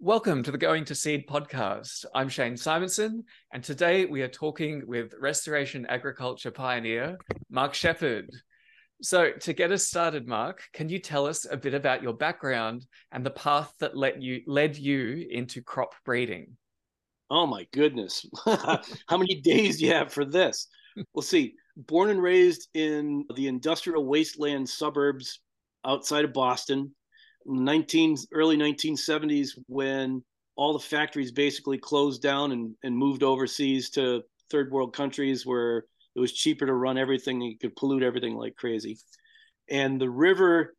Welcome to the Going to Seed podcast. I'm Shane Simonsen, and today we are talking with restoration agriculture pioneer Mark Shepard. So, to get us started, Mark, can you tell us a bit about your background and the path that led you led you into crop breeding? Oh my goodness. How many days do you have for this? We'll see. Born and raised in the industrial wasteland suburbs outside of Boston, 19 early 1970s when all the factories basically closed down and, and moved overseas to third world countries where it was cheaper to run everything and you could pollute everything like crazy. And the river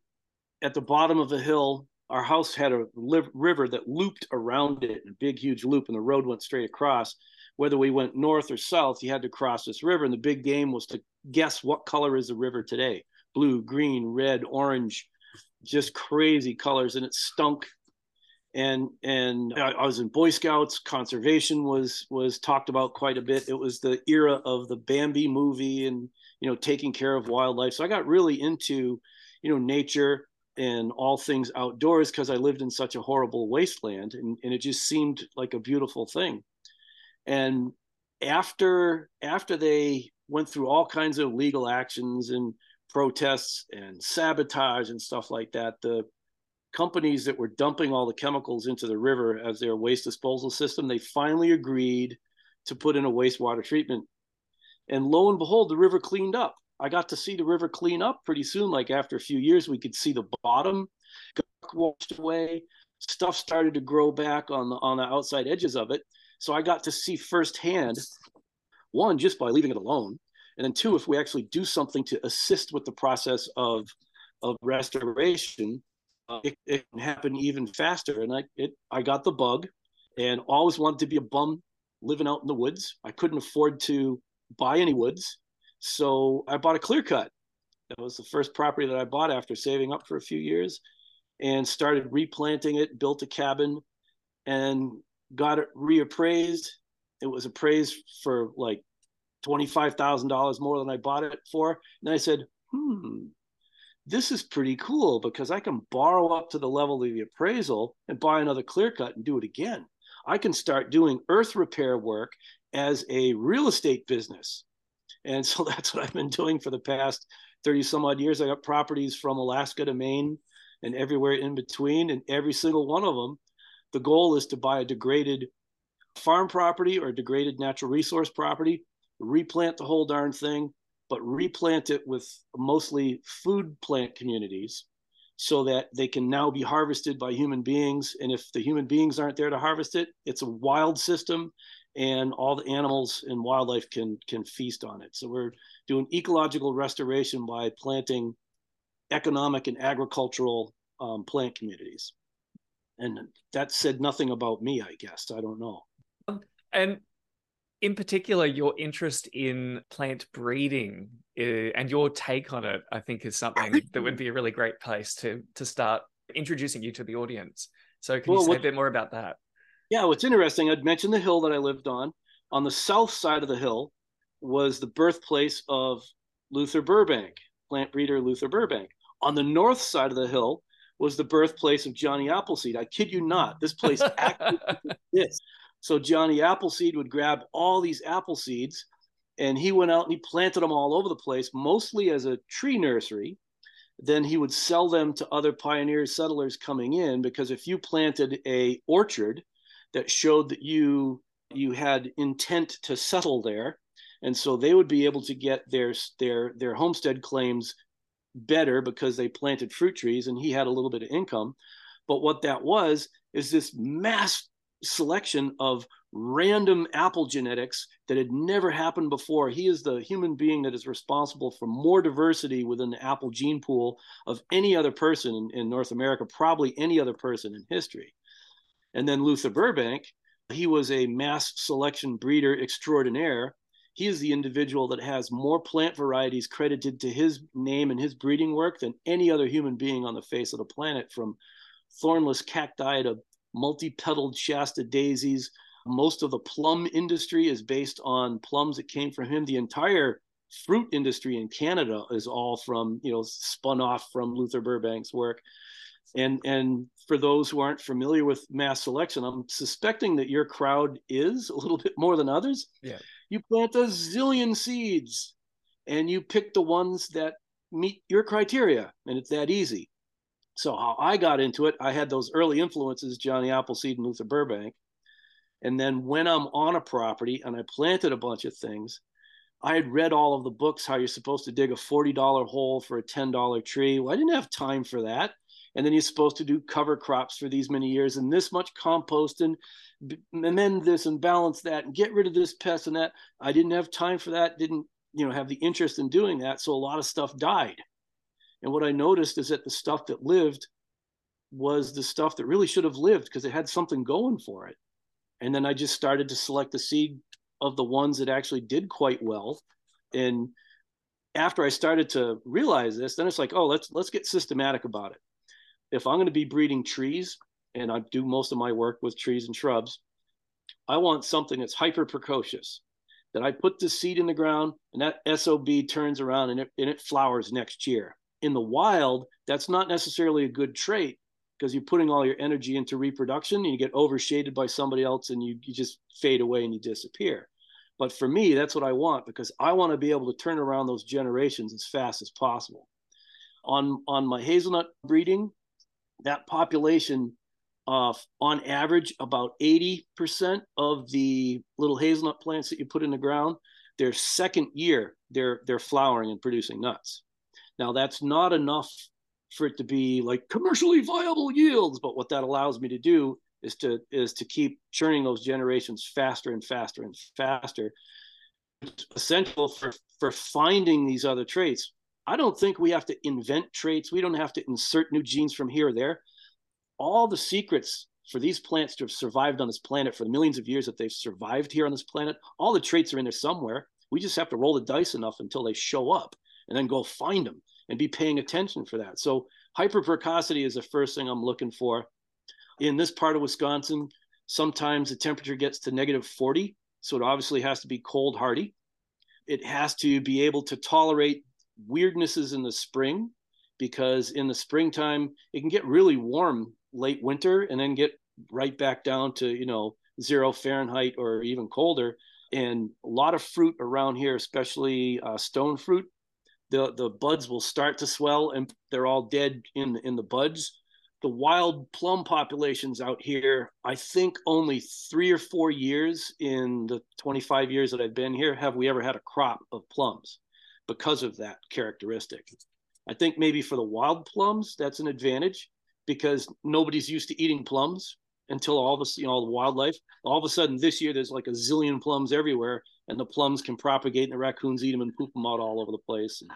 at the bottom of the hill our house had a river that looped around it a big huge loop and the road went straight across. Whether we went north or south you had to cross this river and the big game was to guess what color is the river today. Blue green red orange just crazy colors and it stunk. And and I, was in boy scouts. Conservation was was talked about quite a bit. It was the era of the bambi movie and you know taking care of wildlife. So i got really into you know nature and all things outdoors because i lived in such a horrible wasteland and, and it just seemed like a beautiful thing. And after after they went through all kinds of legal actions and protests and sabotage and stuff like that, the companies that were dumping all the chemicals into the river as their waste disposal system, they finally agreed to put in a wastewater treatment. And lo and behold, the river cleaned up. I got to see the river clean up pretty soon. Like after a few years, we could see the bottom washed away. Stuff started to grow back on the on the outside edges of it. So I got to see firsthand, one, just by leaving it alone, and then two, if we actually do something to assist with the process of of restoration, uh, it, it, can happen even faster. And I it I got the bug, and always wanted to be a bum living out in the woods. I couldn't afford to buy any woods, so I bought a clear cut. That was the first property that I bought after saving up for a few years, and started replanting it. Built a cabin, and got it reappraised. It was appraised for like $25,000 more than I bought it for. And I said, hmm, this is pretty cool because I can borrow up to the level of the appraisal and buy another clear cut and do it again. I can start doing earth repair work as a real estate business. And so that's what I've been doing for the past 30 some odd years. I got properties from Alaska to Maine and everywhere in between. And every single one of them, the goal is to buy a degraded farm property or a degraded natural resource property replant the whole darn thing, but replant it with mostly food plant communities so that they can now be harvested by human beings. And if the human beings aren't there to harvest it, it's a wild system and all the animals and wildlife can can feast on it. So we're doing ecological restoration by planting economic and agricultural um, plant communities. And that said nothing about me, I guess. I don't know. And in particular, your interest in plant breeding uh, and your take on it, I think, is something that would be a really great place to to start introducing you to the audience. So, can well, you say what, a bit more about that? Yeah, what's interesting, I'd mentioned the hill that I lived on. On the south side of the hill was the birthplace of Luther Burbank, plant breeder Luther Burbank. On the north side of the hill was the birthplace of Johnny Appleseed. I kid you not, this place actually exists. So Johnny Appleseed would grab all these apple seeds and he went out and he planted them all over the place, mostly as a tree nursery. Then he would sell them to other pioneer settlers coming in because if you planted a orchard that showed that you you had intent to settle there, and so they would be able to get their their their homestead claims better because they planted fruit trees and he had a little bit of income. But what that was is this mass selection of random apple genetics that had never happened before. He is the human being that is responsible for more diversity within the apple gene pool of any other person in, in North America, probably any other person in history. And then Luther Burbank, he was a mass selection breeder extraordinaire. He is the individual that has more plant varieties credited to his name and his breeding work than any other human being on the face of the planet, from thornless cacti to multi-petaled Shasta daisies. Most of the plum industry is based on plums that came from him. The entire fruit industry in Canada is all from, you know, spun off from Luther Burbank's work. And and for those who aren't familiar with mass selection, I'm suspecting that your crowd is a little bit more than others. Yeah. You plant a zillion seeds and you pick the ones that meet your criteria, and it's that easy. So how I got into it, I had those early influences, Johnny Appleseed and Luther Burbank. And then when I'm on a property and I planted a bunch of things, I had read all of the books how you're supposed to dig a $40 hole for a $10 tree. Well, I didn't have time for that and then you're supposed to do cover crops for these many years and this much compost and amend this and balance that and get rid of this pest and that i didn't have time for that didn't you know have the interest in doing that so a lot of stuff died and what i noticed is that the stuff that lived was the stuff that really should have lived because it had something going for it and then i just started to select the seed of the ones that actually did quite well and after i started to realize this then it's like oh let's let's get systematic about it if I'm going to be breeding trees, and I do most of my work with trees and shrubs, I want something that's hyper precocious. That I put the seed in the ground and that SOB turns around and it, and it flowers next year. In the wild, that's not necessarily a good trait because you're putting all your energy into reproduction and you get overshaded by somebody else and you, you just fade away and you disappear. But for me, that's what I want because I want to be able to turn around those generations as fast as possible. On on my hazelnut breeding, that population uh, on average about 80% of the little hazelnut plants that you put in the ground their second year they're they're flowering and producing nuts now that's not enough for it to be like commercially viable yields but what that allows me to do is to is to keep churning those generations faster and faster and faster it's essential for for finding these other traits I don't think we have to invent traits. We don't have to insert new genes from here or there. All the secrets for these plants to have survived on this planet for the millions of years that they've survived here on this planet, all the traits are in there somewhere. We just have to roll the dice enough until they show up and then go find them and be paying attention for that. So hyperprecocity is the first thing I'm looking for. In this part of Wisconsin, sometimes the temperature gets to negative 40. So it obviously has to be cold hardy. It has to be able to tolerate weirdnesses in the spring because in the springtime it can get really warm late winter and then get right back down to you know zero Fahrenheit or even colder. And a lot of fruit around here, especially uh, stone fruit, the the buds will start to swell and they're all dead in in the buds. The wild plum populations out here, I think only three or four years in the 25 years that I've been here have we ever had a crop of plums because of that characteristic. I think maybe for the wild plums, that's an advantage because nobody's used to eating plums until all of a you know all the wildlife. All of a sudden this year there's like a zillion plums everywhere, and the plums can propagate, and the raccoons eat them and poop them out all over the place. And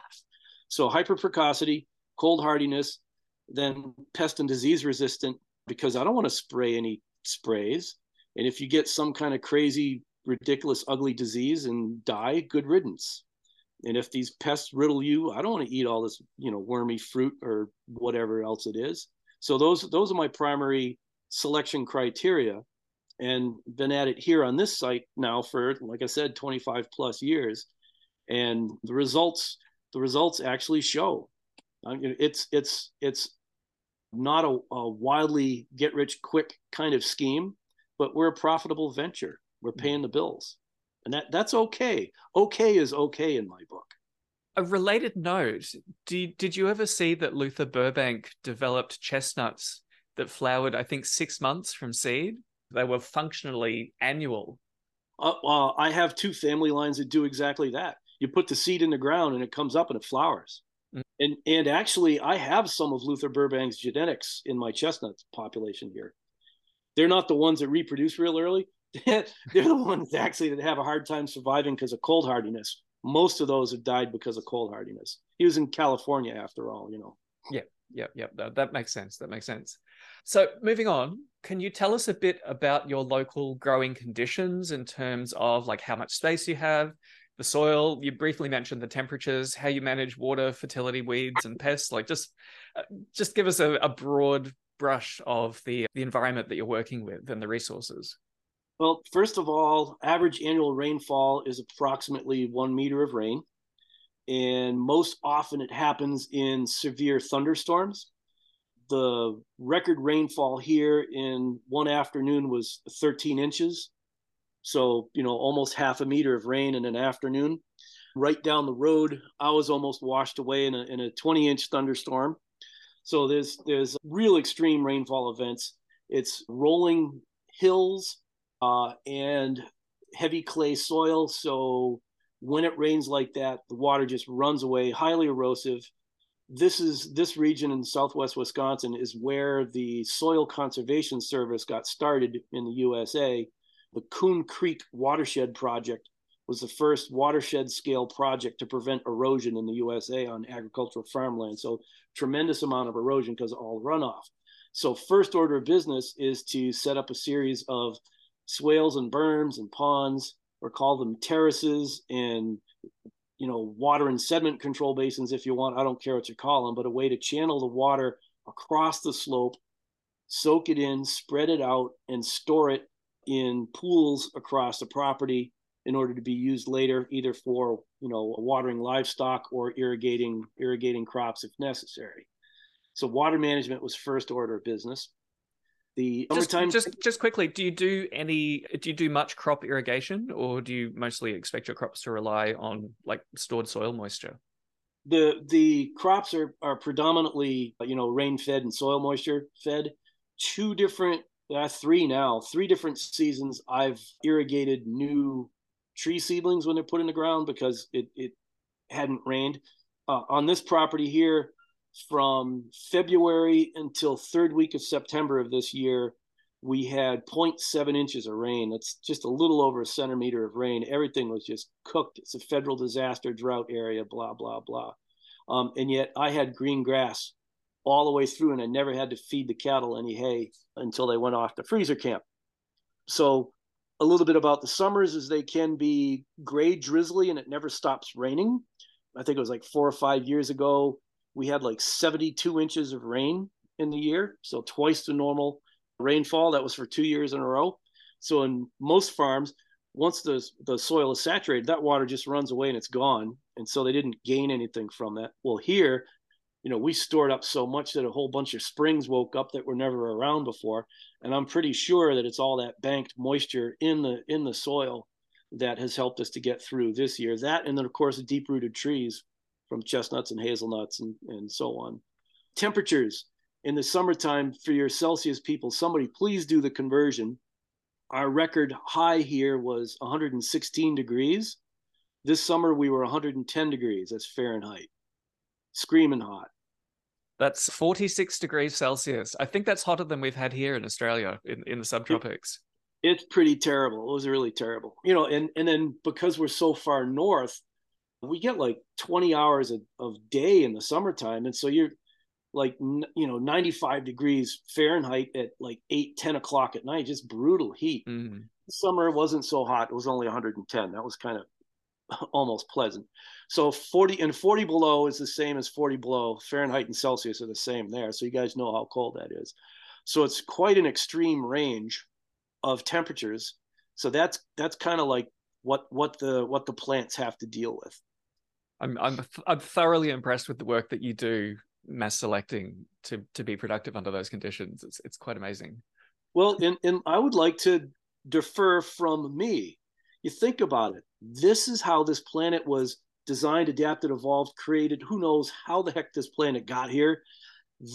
so hyperprecocity, cold hardiness, then pest and disease resistant because I don't want to spray any sprays. And if you get some kind of crazy, ridiculous, ugly disease and die, good riddance. And if these pests riddle you, I don't want to eat all this, you know, wormy fruit or whatever else it is. So those those are my primary selection criteria, and been at it here on this site now for, like I said, 25 plus years, and the results the results actually show. It's it's it's not a, a wildly get rich quick kind of scheme, but we're a profitable venture. We're paying the bills and that that's okay. Okay is okay in my book. A related note: did did you ever see that Luther Burbank developed chestnuts that flowered? I think six months from seed. They were functionally annual. Uh, uh, I have two family lines that do exactly that. You put the seed in the ground and it comes up and it flowers. Mm. And and actually, I have some of Luther Burbank's genetics in my chestnut population here. They're not the ones that reproduce real early, they're the ones actually that have a hard time surviving because of cold hardiness. Most of those have died because of cold hardiness. He was in California after all, you know. Yeah, yeah, yeah. That, that makes sense. That makes sense. So moving on, can you tell us a bit about your local growing conditions in terms of like how much space you have, the soil? You briefly mentioned the temperatures, how you manage water, fertility, weeds, and pests. Like just, uh, just give us a, a broad brush of the the environment that you're working with and the resources. Well, first of all, average annual rainfall is approximately one meter of rain. And most often it happens in severe thunderstorms. The record rainfall here in one afternoon was 13 inches. So, you know, almost half a meter of rain in an afternoon. Right down the road, I was almost washed away in a, in a 20 inch thunderstorm. So there's there's real extreme rainfall events. It's rolling hills uh, and heavy clay soil. So when it rains like that, the water just runs away, highly erosive. This is this region in southwest Wisconsin is where the Soil Conservation Service got started in the USA. The Coon Creek Watershed Project was the first watershed scale project to prevent erosion in the USA on agricultural farmland. So tremendous amount of erosion because of all runoff. So first order of business is to set up a series of swales and berms and ponds or call them terraces and you know water and sediment control basins if you want i don't care what you call them but a way to channel the water across the slope soak it in spread it out and store it in pools across the property in order to be used later either for you know watering livestock or irrigating irrigating crops if necessary. So water management was first order of business the just, summertime just just quickly do you do any do you do much crop irrigation or do you mostly expect your crops to rely on like stored soil moisture? The the crops are are predominantly you know rain fed and soil moisture fed. Two different uh, three now three different seasons i've irrigated new tree seedlings when they're put in the ground because it it hadn't rained. Uh, on this property here from February until third week of September of this year, we had 0.7 inches of rain. That's just a little over a centimeter of rain. Everything was just cooked. It's a federal disaster drought area, blah, blah, blah. Um, and yet I had green grass all the way through, and I never had to feed the cattle any hay until they went off to freezer camp. So, a little bit about the summers is they can be gray, drizzly, and it never stops raining. I think it was like four or five years ago we had like 72 inches of rain in the year, so twice the normal rainfall. That was for two years in a row. So in most farms, once the the soil is saturated, that water just runs away and it's gone. And so they didn't gain anything from that. Well, here, you know, we stored up so much that a whole bunch of springs woke up that were never around before. And I'm pretty sure that it's all that banked moisture in the in the soil that has helped us to get through this year. That and then of course deep rooted trees from chestnuts and hazelnuts and, and so on. Temperatures in the summertime for your Celsius people, somebody please do the conversion. Our record high here was 116 degrees. This summer we were 110 degrees. That's Fahrenheit. Screaming hot. That's 46 degrees Celsius. I think that's hotter than we've had here in Australia in, in the subtropics. It, it's pretty terrible. It was really terrible. You know, and, and then because we're so far north, we get like 20 hours of, of day in the summertime. And so you're like you know 95 degrees fahrenheit at like 8 10 o'clock at night just brutal heat. Mm-hmm. summer wasn't so hot. It was only 110 that was kind of almost pleasant. So 40 and 40 below is the same as 40 below. Fahrenheit and celsius are the same there. So you guys know how cold that is. So it's quite an extreme range of temperatures. So that's that's kind of like what what the what the plants have to deal with I'm I'm I'm thoroughly impressed with the work that you do mass selecting to to be productive under those conditions. It's it's quite amazing. Well, and, and I would like to defer from me. You think about it. This is how this planet was designed, adapted, evolved, created. Who knows how the heck this planet got here?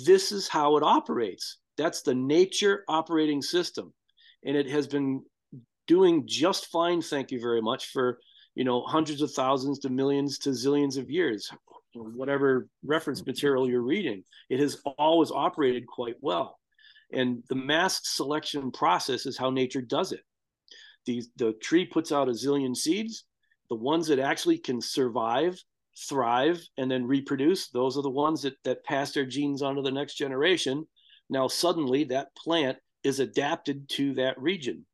This is how it operates. That's the nature operating system. And it has been doing just fine, thank you very much, for you know hundreds of thousands to millions to zillions of years whatever reference mm-hmm. material you're reading it has always operated quite well. And the mass selection process is how nature does it. The, the tree puts out a zillion seeds. The ones that actually can survive thrive and then reproduce those are the ones that, that pass their genes on to the next generation. Now suddenly that plant is adapted to that region.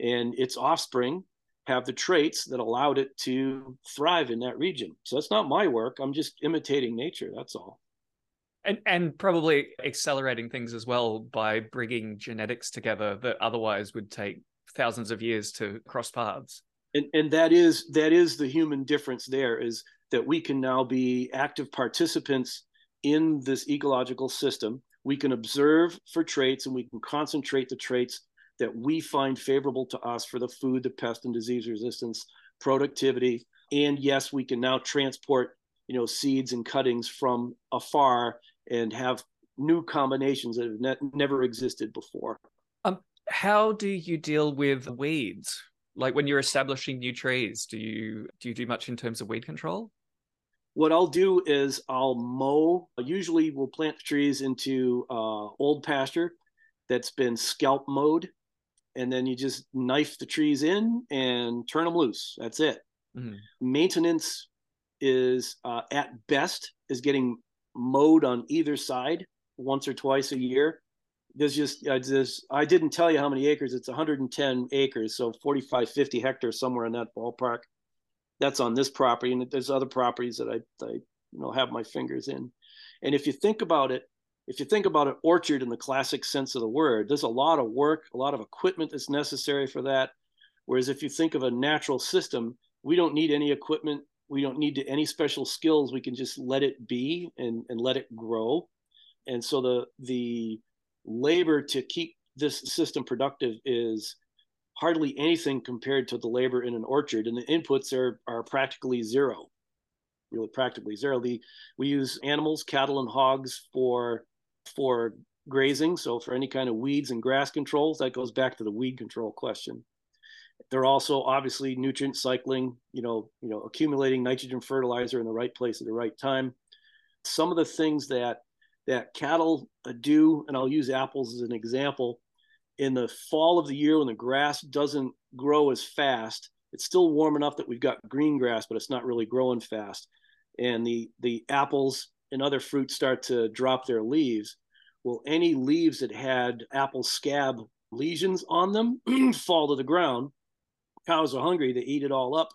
And its offspring have the traits that allowed it to thrive in that region. So that's not my work. I'm just imitating nature. That's all. And and probably accelerating things as well by bringing genetics together that otherwise would take thousands of years to cross paths. And and that is that is the human difference there is that we can now be active participants in this ecological system we can observe for traits and we can concentrate the traits that we find favorable to us for the food, the pest and disease resistance, productivity. And yes, we can now transport, you know, seeds and cuttings from afar and have new combinations that have ne- never existed before. Um, how do you deal with weeds? Like when you're establishing new trees, do you do you do much in terms of weed control? What I'll do is I'll mow. Usually, we'll plant the trees into uh, old pasture that's been scalp mowed, and then you just knife the trees in and turn them loose. That's it. Mm-hmm. Maintenance is uh, at best is getting mowed on either side once or twice a year. There's just uh, there's, I didn't tell you how many acres. It's 110 acres, so 45, 50 hectares somewhere in that ballpark. That's on this property, and there's other properties that I, I you know have my fingers in. And if you think about it, if you think about an orchard in the classic sense of the word, there's a lot of work, a lot of equipment that's necessary for that. Whereas if you think of a natural system, we don't need any equipment. We don't need any special skills. We can just let it be and, and let it grow. And so the the labor to keep this system productive is hardly anything compared to the labor in an orchard, and the inputs are are practically zero, really practically zero. The we use animals, cattle and hogs for for grazing, so for any kind of weeds and grass controls. That goes back to the weed control question. They're also obviously nutrient cycling, you know, you know, accumulating nitrogen fertilizer in the right place at the right time. Some of the things that that cattle do, and I'll use apples as an example. In the fall of the year, when the grass doesn't grow as fast, it's still warm enough that we've got green grass, but it's not really growing fast. And the the apples and other fruits start to drop their leaves. Well, any leaves that had apple scab lesions on them fall to the ground. Cows are hungry; they eat it all up.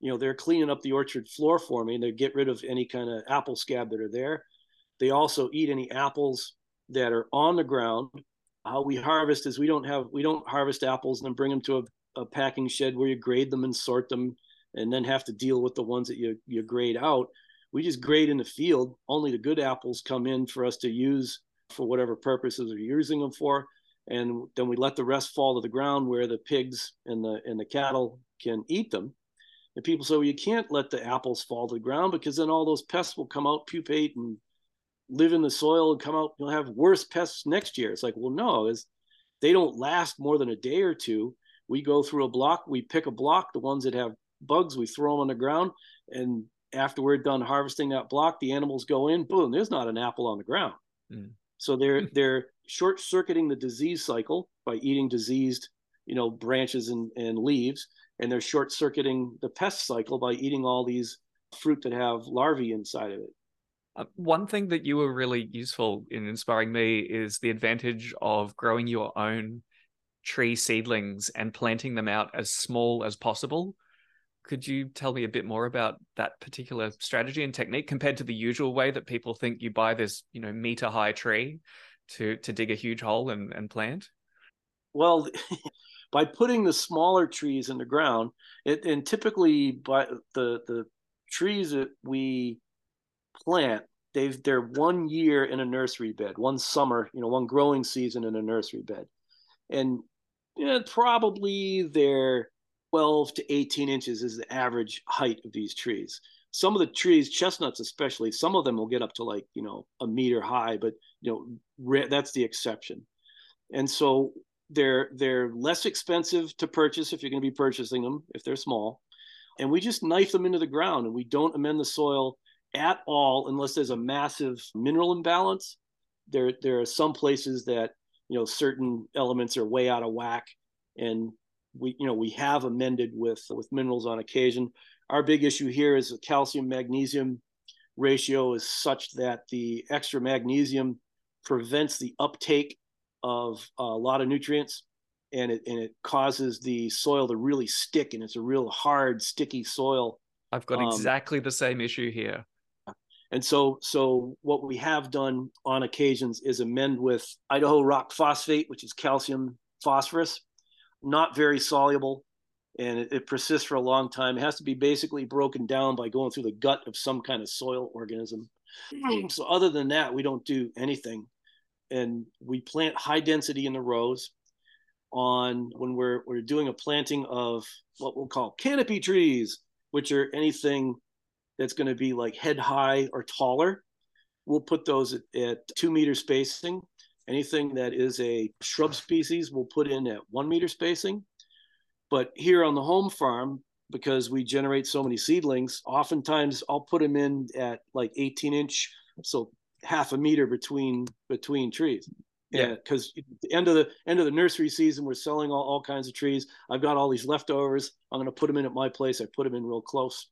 You know, they're cleaning up the orchard floor for me, and they get rid of any kind of apple scab that are there they also eat any apples that are on the ground. How we harvest is we don't have we don't harvest apples and then bring them to a, a packing shed where you grade them and sort them and then have to deal with the ones that you you grade out. We just grade in the field. Only the good apples come in for us to use for whatever purposes we're using them for, and then we let the rest fall to the ground where the pigs and the and the cattle can eat them. And people say, well, you can't let the apples fall to the ground because then all those pests will come out, pupate, and live in the soil and come out, you'll have worse pests next year. It's like, well, no, is they don't last more than a day or two. We go through a block, we pick a block, the ones that have bugs, we throw them on the ground, and after we're done harvesting that block, the animals go in, boom, there's not an apple on the ground. Mm. So they're they're short circuiting the disease cycle by eating diseased, you know, branches and, and leaves, and they're short circuiting the pest cycle by eating all these fruit that have larvae inside of it. Uh, one thing that you were really useful in inspiring me is the advantage of growing your own tree seedlings and planting them out as small as possible. Could you tell me a bit more about that particular strategy and technique compared to the usual way that people think you buy this, you know, meter high tree to to dig a huge hole and, and plant? Well, by putting the smaller trees in the ground, it, and typically by the the trees that we plant, they've they're one year in a nursery bed, one summer, you know, one growing season in a nursery bed, and you know, probably they're 12 to 18 inches is the average height of these trees. Some of the trees, chestnuts especially, some of them will get up to like you know a meter high, but you know that's the exception. And so they're they're less expensive to purchase if you're going to be purchasing them if they're small, and we just knife them into the ground and we don't amend the soil at all unless there's a massive mineral imbalance. There, there are some places that you know certain elements are way out of whack, and we, you know, we have amended with with minerals on occasion. Our big issue here is the calcium magnesium ratio is such that the extra magnesium prevents the uptake of a lot of nutrients and it and it causes the soil to really stick and it's a real hard sticky soil i've got um, exactly the same issue here and so, so what we have done on occasions is amend with Idaho rock phosphate, which is calcium phosphorus, not very soluble, and it, it, persists for a long time. It has to be basically broken down by going through the gut of some kind of soil organism. Hmm. So, other than that, we don't do anything. and we plant high density in the rows on when we're we're doing a planting of what we'll call canopy trees, which are anything that's going to be like head high or taller. We'll put those at, at two meter spacing. Anything that is a shrub species, we'll put in at one meter spacing. But here on the home farm, because we generate so many seedlings, oftentimes I'll put them in at like 18 inch, so half a meter between between trees. Yeah, because the end of the end of the nursery season, we're selling all, all kinds of trees. I've got all these leftovers. I'm going to put them in at my place. I put them in real close.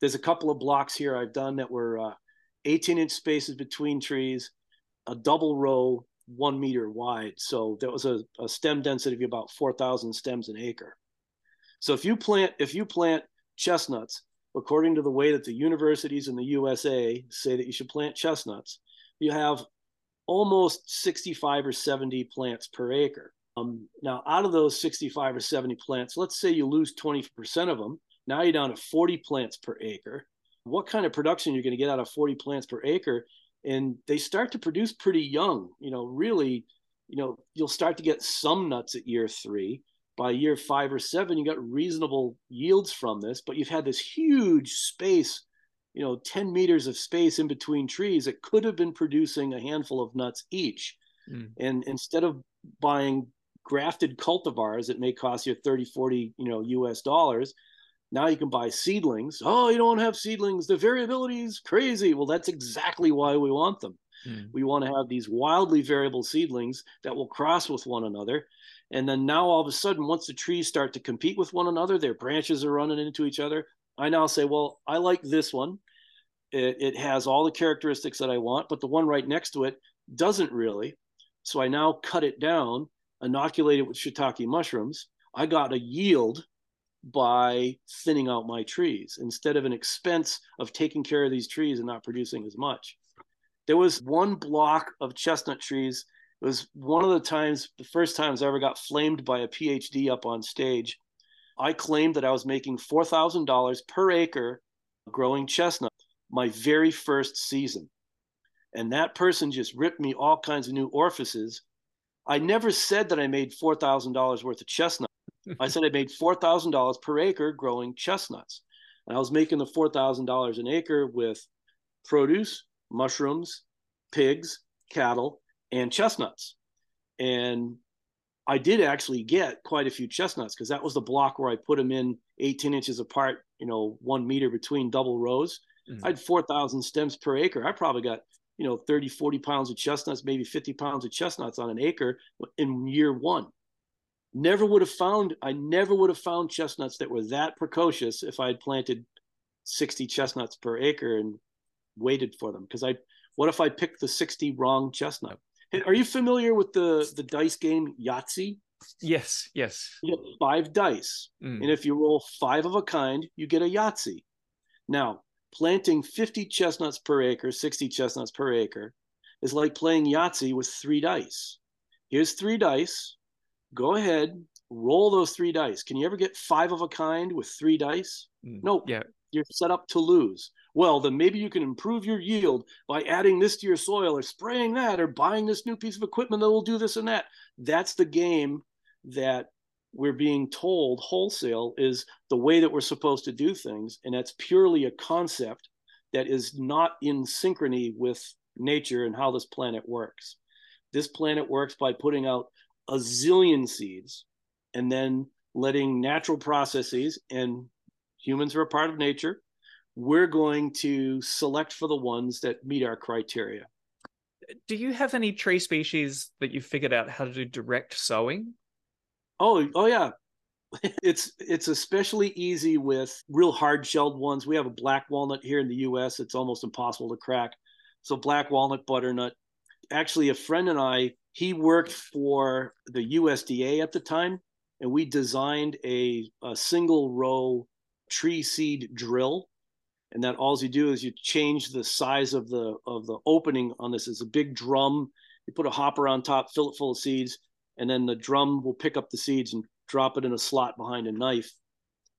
There's a couple of blocks here I've done that were uh, 18 inch spaces between trees, a double row, one meter wide. So that was a, a stem density of about 4,000 stems an acre. So if you plant if you plant chestnuts according to the way that the universities in the USA say that you should plant chestnuts, you have almost 65 or 70 plants per acre. Um, now, out of those 65 or 70 plants, let's say you lose 20% of them. Now you're down to 40 plants per acre. What kind of production you're going to get out of 40 plants per acre? And they start to produce pretty young. You know, really, you know, you'll start to get some nuts at year three. By year five or seven, you got reasonable yields from this, but you've had this huge space you know 10 meters of space in between trees that could have been producing a handful of nuts each mm. and instead of buying grafted cultivars that may cost you 30 40 you know us dollars now you can buy seedlings oh you don't have seedlings the variability is crazy well that's exactly why we want them mm. we want to have these wildly variable seedlings that will cross with one another and then now all of a sudden once the trees start to compete with one another their branches are running into each other I now say, well, I like this one. It, it has all the characteristics that I want, but the one right next to it doesn't really. So I now cut it down, inoculate it with shiitake mushrooms. I got a yield by thinning out my trees instead of an expense of taking care of these trees and not producing as much. There was one block of chestnut trees. It was one of the times, the first times I ever got flamed by a PhD up on stage I claimed that I was making $4,000 per acre growing chestnut my very first season. And that person just ripped me all kinds of new orifices. I never said that I made $4,000 worth of chestnut. I said I made $4,000 per acre growing chestnuts. And I was making the $4,000 an acre with produce, mushrooms, pigs, cattle, and chestnuts. And I did actually get quite a few chestnuts because that was the block where I put them in 18 inches apart, you know, one meter between double rows. Mm-hmm. I had 4,000 stems per acre. I probably got, you know, 30, 40 pounds of chestnuts, maybe 50 pounds of chestnuts on an acre in year one. Never would have found, I never would have found chestnuts that were that precocious if I had planted 60 chestnuts per acre and waited for them. Because I, what if I picked the 60 wrong chestnut? Are you familiar with the the dice game Yahtzee? Yes, yes. You get five dice, mm. and if you roll five of a kind, you get a Yahtzee. Now, planting 50 chestnuts per acre, 60 chestnuts per acre, is like playing Yahtzee with three dice. Here's three dice. Go ahead, roll those three dice. Can you ever get five of a kind with three dice? Mm. Nope. Yeah. You're set up to lose well, then maybe you can improve your yield by adding this to your soil or spraying that or buying this new piece of equipment that will do this and that. That's the game that we're being told wholesale is the way that we're supposed to do things. And that's purely a concept that is not in synchrony with nature and how this planet works. This planet works by putting out a zillion seeds and then letting natural processes, and humans are a part of nature, we're going to select for the ones that meet our criteria. Do you have any tree species that you've figured out how to do direct sowing? Oh, oh yeah. It's it's especially easy with real hard shelled ones. We have a black walnut here in the US. It's almost impossible to crack. So black walnut, butternut. Actually, a friend and I, he worked for the USDA at the time, and we designed a, a single row tree seed drill and that all you do is you change the size of the of the opening on this. It's a big drum. You put a hopper on top, fill it full of seeds, and then the drum will pick up the seeds and drop it in a slot behind a knife.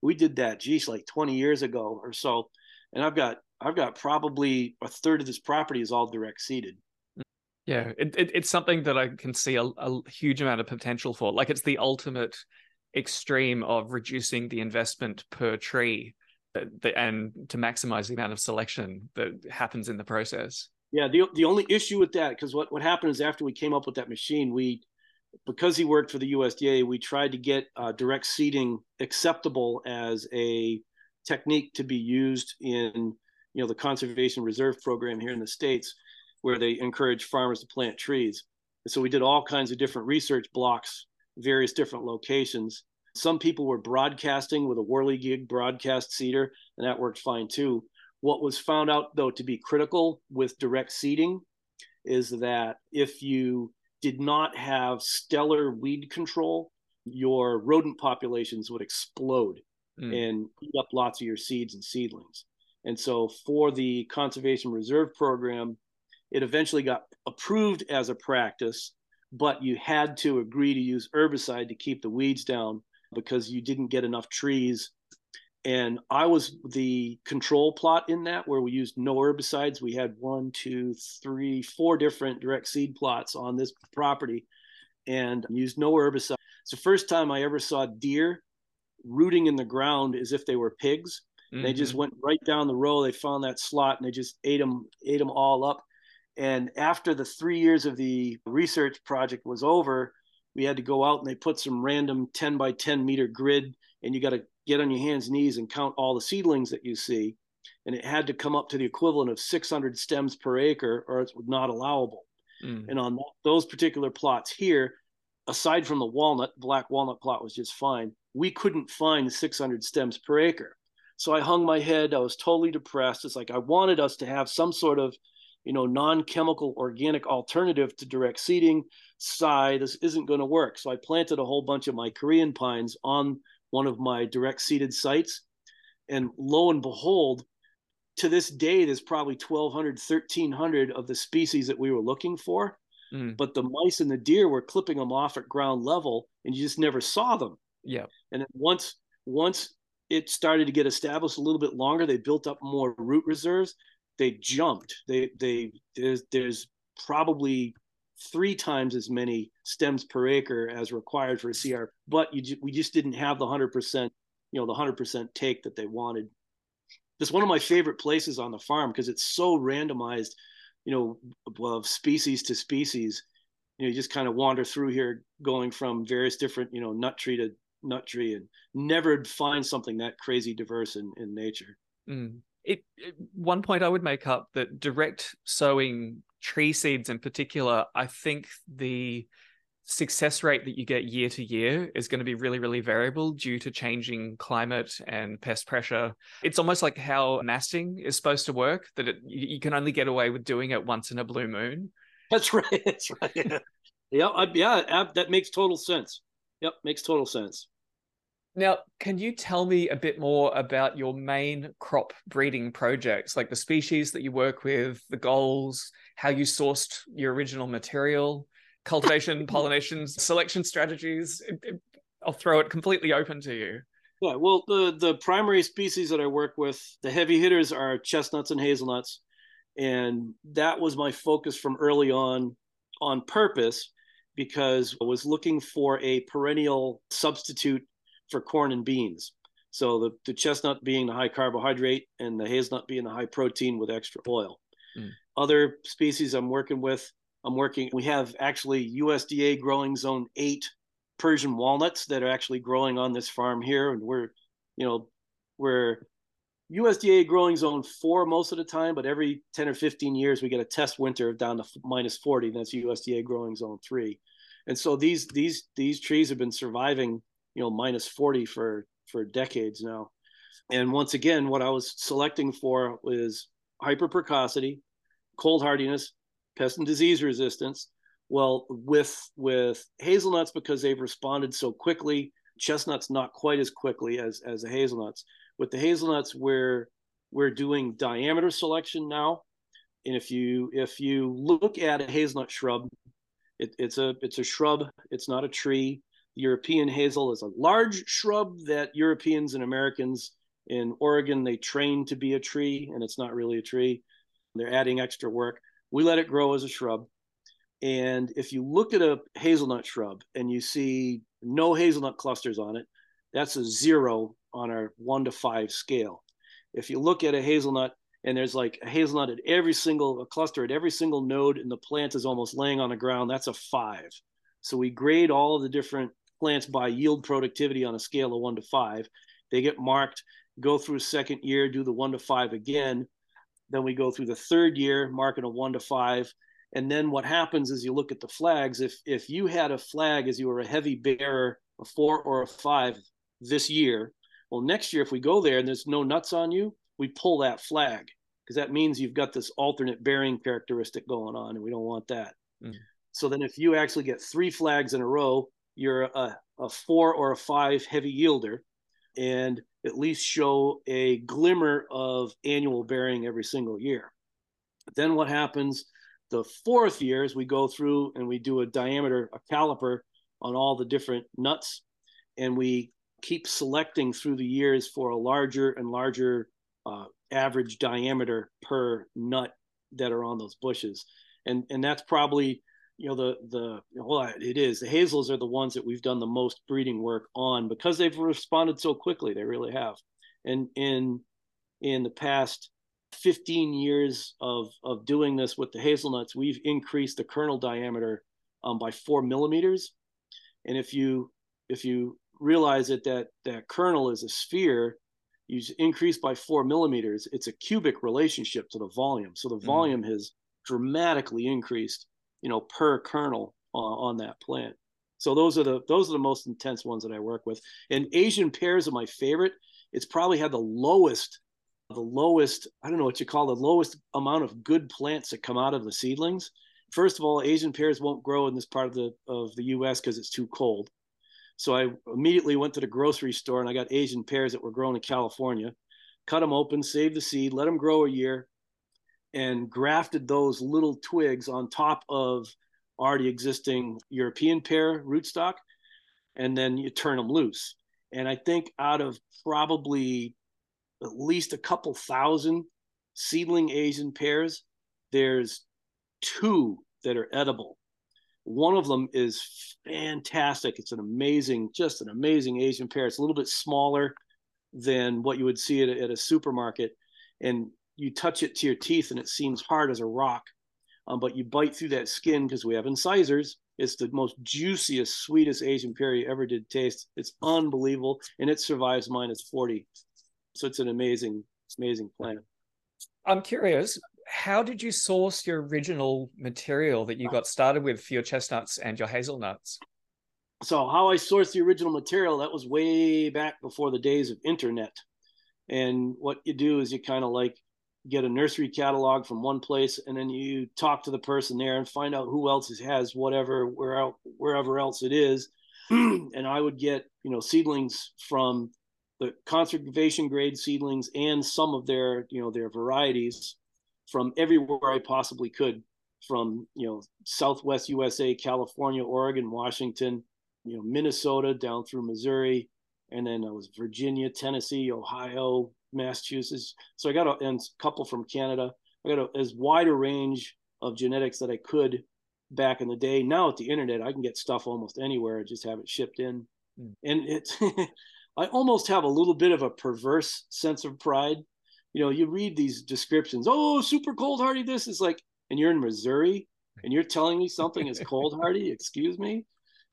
We did that, geez, like 20 years ago or so. And I've got I've got probably a third of this property is all direct seeded. Yeah, it, it, it's something that I can see a, a huge amount of potential for. Like it's the ultimate extreme of reducing the investment per tree and to maximize the amount of selection that happens in the process. Yeah, the the only issue with that, because what what happened is after we came up with that machine, we because he worked for the USDA, we tried to get uh, direct seeding acceptable as a technique to be used in you know the conservation reserve program here in the states, where they encourage farmers to plant trees. And so we did all kinds of different research blocks, various different locations. Some people were broadcasting with a whirligig broadcast seeder, and that worked fine too. What was found out, though, to be critical with direct seeding is that if you did not have stellar weed control, your rodent populations would explode mm. and eat up lots of your seeds and seedlings. And so, for the Conservation Reserve Program, it eventually got approved as a practice, but you had to agree to use herbicide to keep the weeds down because you didn't get enough trees and I was the control plot in that where we used no herbicides. We had one, two, three, four different direct seed plots on this property and used no herbicide. It's the first time I ever saw deer rooting in the ground as if they were pigs. Mm-hmm. They just went right down the row. They found that slot and they just ate them, ate them all up. And after the three years of the research project was over, we had to go out and they put some random 10 by 10 meter grid and you got to get on your hands and knees and count all the seedlings that you see. And it had to come up to the equivalent of 600 stems per acre, or it's not allowable. Mm. And on those particular plots here, aside from the walnut, black walnut plot was just fine. We couldn't find 600 stems per acre. So I hung my head. I was totally depressed. It's like I wanted us to have some sort of, you know, non-chemical organic alternative to direct seeding. Sigh, this isn't going to work. So I planted a whole bunch of my Korean pines on one of my direct seeded sites. And lo and behold, to this day, there's probably 1,200, 1,300 of the species that we were looking for. Mm. But the mice and the deer were clipping them off at ground level, and you just never saw them. Yeah. And once once it started to get established a little bit longer, they built up more root reserves. They jumped. They they there's there's probably three times as many stems per acre as required for a CR, but you, we just didn't have the 100%, you know, the 100% take that they wanted. It's one of my favorite places on the farm because it's so randomized, you know, of species to species. You know, you just kind of wander through here going from various different, you know, nut tree to nut tree and never find something that crazy diverse in, in nature. Mm. It, it, one point I would make up that direct sowing tree seeds in particular, I think the success rate that you get year to year is going to be really, really variable due to changing climate and pest pressure. It's almost like how masting is supposed to work, that it, you can only get away with doing it once in a blue moon. That's right. That's right. Yeah, yeah that makes total sense. Yep, makes total sense. Now, can you tell me a bit more about your main crop breeding projects, like the species that you work with, the goals, how you sourced your original material, cultivation, pollination, selection strategies? I'll throw it completely open to you. Yeah, well, the the primary species that I work with, the heavy hitters are chestnuts and hazelnuts, and that was my focus from early on, on purpose, because I was looking for a perennial substitute for corn and beans. So the, the chestnut being the high carbohydrate and the hazelnut being the high protein with extra oil. Mm. Other species I'm working with, I'm working, we have actually USDA growing zone eight Persian walnuts that are actually growing on this farm here. And we're, you know, we're USDA growing zone four most of the time, but every 10 or 15 years we get a test winter down to minus 40. and That's USDA growing zone three. And so these these these trees have been surviving you know minus 40 for for decades now. And once again what i was selecting for was hyper precocity cold hardiness pest and disease resistance. Well with with hazelnuts because they've responded so quickly chestnuts not quite as quickly as as the hazelnuts. With the hazelnuts we're we're doing diameter selection now. And if you if you look at a hazelnut shrub it, it's a it's a shrub it's not a tree European hazel is a large shrub that Europeans and Americans in Oregon they train to be a tree, and it's not really a tree. They're adding extra work. We let it grow as a shrub. And if you look at a hazelnut shrub and you see no hazelnut clusters on it, that's a zero on our one to five scale. If you look at a hazelnut and there's like a hazelnut at every single cluster at every single node and the plant is almost laying on the ground, that's a five. So we grade all of the different plants by yield productivity on a scale of one to five. They get marked, go through second year, do the one to five again. Then we go through the third year, marking a one to five. And then what happens is you look at the flags. If if you had a flag as you were a heavy bearer, a four or a five this year, well, next year if we go there and there's no nuts on you, we pull that flag because that means you've got this alternate bearing characteristic going on, and we don't want that. Mm. So then, if you actually get three flags in a row, you're a, a four or a five heavy yielder, and at least show a glimmer of annual bearing every single year. Then what happens? The fourth year is we go through and we do a diameter, a caliper on all the different nuts, and we keep selecting through the years for a larger and larger uh, average diameter per nut that are on those bushes, and and that's probably you know the the well it is the hazels are the ones that we've done the most breeding work on because they've responded so quickly they really have and in in the past 15 years of of doing this with the hazelnuts we've increased the kernel diameter um, by four millimeters and if you if you realize that that that kernel is a sphere you increase by four millimeters it's a cubic relationship to the volume so the mm. volume mm. has dramatically increased you know per kernel on, on that plant. So those are the those are the most intense ones that i work with. And asian pears are my favorite. It's probably had the lowest the lowest i don't know what you call the lowest amount of good plants that come out of the seedlings. First of all asian pears won't grow in this part of the of the us because it's too cold. So i immediately went to the grocery store and i got asian pears that were grown in california cut them open saved the seed let them grow a year and grafted those little twigs on top of already existing European pear rootstock, and then you turn them loose. And I think out of probably at least a couple thousand seedling Asian pears, there's two that are edible. One of them is fantastic. It's an amazing, just an amazing Asian pear. It's a little bit smaller than what you would see at a, at a supermarket. And you touch it to your teeth and it seems hard as a rock. Um, but you bite through that skin because we have incisors. It's the most juiciest, sweetest Asian pear you ever did taste. It's unbelievable, and it survives minus forty. So it's an amazing, amazing plant. I'm curious, how did you source your original material that you got started with for your chestnuts and your hazelnuts? So how I sourced the original material that was way back before the days of internet. And what you do is you kind of like get a nursery catalog from one place and then you talk to the person there and find out who else has whatever where wherever else it is. And i would get you know seedlings from the conservation grade seedlings and some of their you know their varieties from everywhere i possibly could from you know southwest usa california oregon washington you know minnesota down through missouri and then it was virginia tennessee ohio Massachusetts. So I got a, and a couple from Canada. I got a, as wide a range of genetics that I could back in the day. Now with the internet, I can get stuff almost anywhere I just have it shipped in. Mm. And it's, I almost have a little bit of a perverse sense of pride. You know, you read these descriptions, oh, super cold hardy, this is like, and you're in Missouri and you're telling me something is cold hardy, excuse me.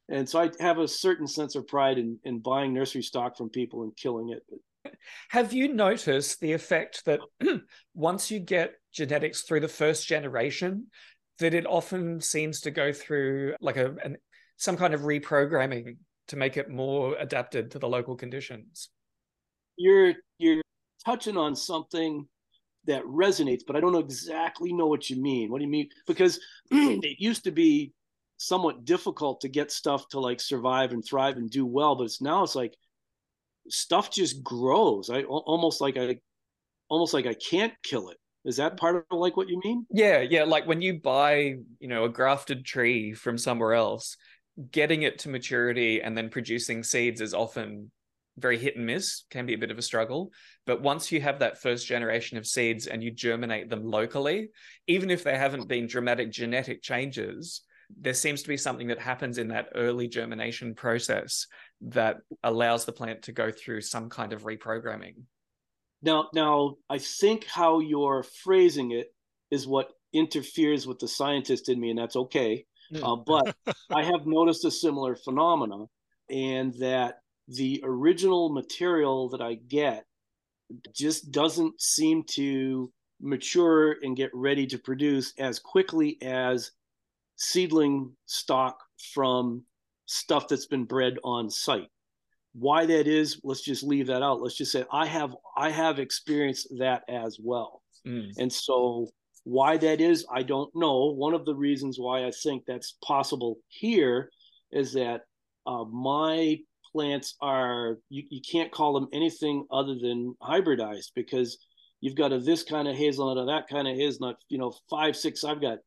And so I have a certain sense of pride in, in buying nursery stock from people and killing it. But have you noticed the effect that once you get genetics through the first generation, that it often seems to go through like a an, some kind of reprogramming to make it more adapted to the local conditions? You're you're touching on something that resonates, but I don't exactly know what you mean. What do you mean? Because it used to be somewhat difficult to get stuff to like survive and thrive and do well, but it's now it's like stuff just grows. I almost like I almost like I can't kill it. Is that part of like what you mean? Yeah, yeah. Like when you buy, you know, a grafted tree from somewhere else, getting it to maturity and then producing seeds is often very hit and miss, can be a bit of a struggle. But once you have that first generation of seeds and you germinate them locally, even if there haven't been dramatic genetic changes, there seems to be something that happens in that early germination process that allows the plant to go through some kind of reprogramming. Now, now I think how you're phrasing it is what interferes with the scientist in me, and that's okay. Mm. Uh, but I have noticed a similar phenomena, and that the original material that I get just doesn't seem to mature and get ready to produce as quickly as seedling stock from stuff that's been bred on site. Why that is let's just leave that out. Let's just say i have i have experienced that as well. Mm. and so why that is i don't know. One of the reasons why i think that's possible here is that uh, my plants are you, you can't call them anything other than hybridized because you've got a this kind of hazelnut or that kind of hazelnut you know five six i've got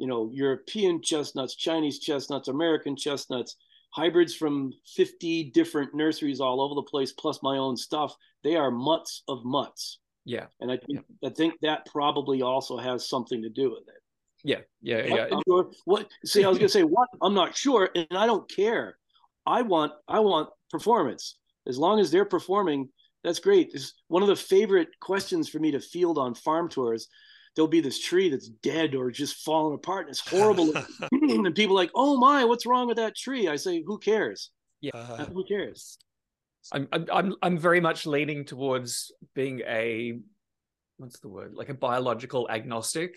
you know european chestnuts chinese chestnuts american chestnuts hybrids from 50 different nurseries all over the place plus my own stuff they are mutts of mutts yeah and i think yeah. i think that probably also has something to do with it yeah yeah yeah I'm sure. what see i was going to say what i'm not sure and i don't care i want i want performance as long as they're performing that's great. It's one of the favorite questions for me to field on farm tours. There'll be this tree that's dead or just falling apart and it's horrible. and people like, oh my, what's wrong with that tree? I say, who cares? Yeah. Uh, who cares? I'm, I'm, I'm very much leaning towards being a, what's the word? Like a biological agnostic.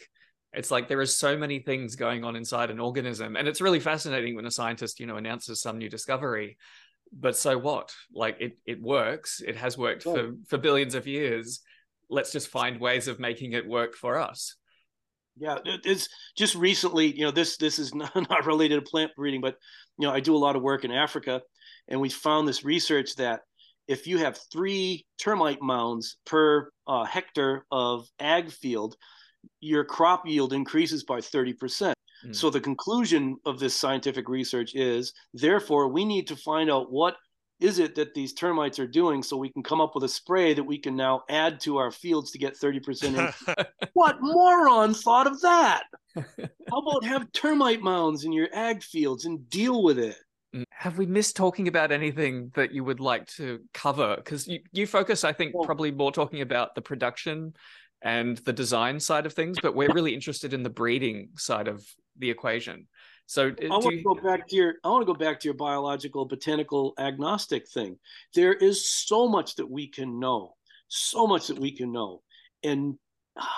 It's like there are so many things going on inside an organism. And it's really fascinating when a scientist, you know, announces some new discovery but so what? Like it it works. It has worked for for billions of years. Let's just find ways of making it work for us. Yeah, it's just recently. You know, this this is not, not related to plant breeding, but you know, I do a lot of work in Africa, and we found this research that if you have three termite mounds per uh, hectare of ag field, your crop yield increases by thirty percent. Mm. So the conclusion of this scientific research is therefore we need to find out what is it that these termites are doing so we can come up with a spray that we can now add to our fields to get 30% in. what moron thought of that? How about have termite mounds in your ag fields and deal with it? Mm. Have we missed talking about anything that you would like to cover? Because you, you focus, I think, probably more talking about the production and the design side of things, but we're really interested in the breeding side of the equation. So uh, I want to go back to your I want to go back to your biological botanical agnostic thing. There is so much that we can know, so much that we can know, and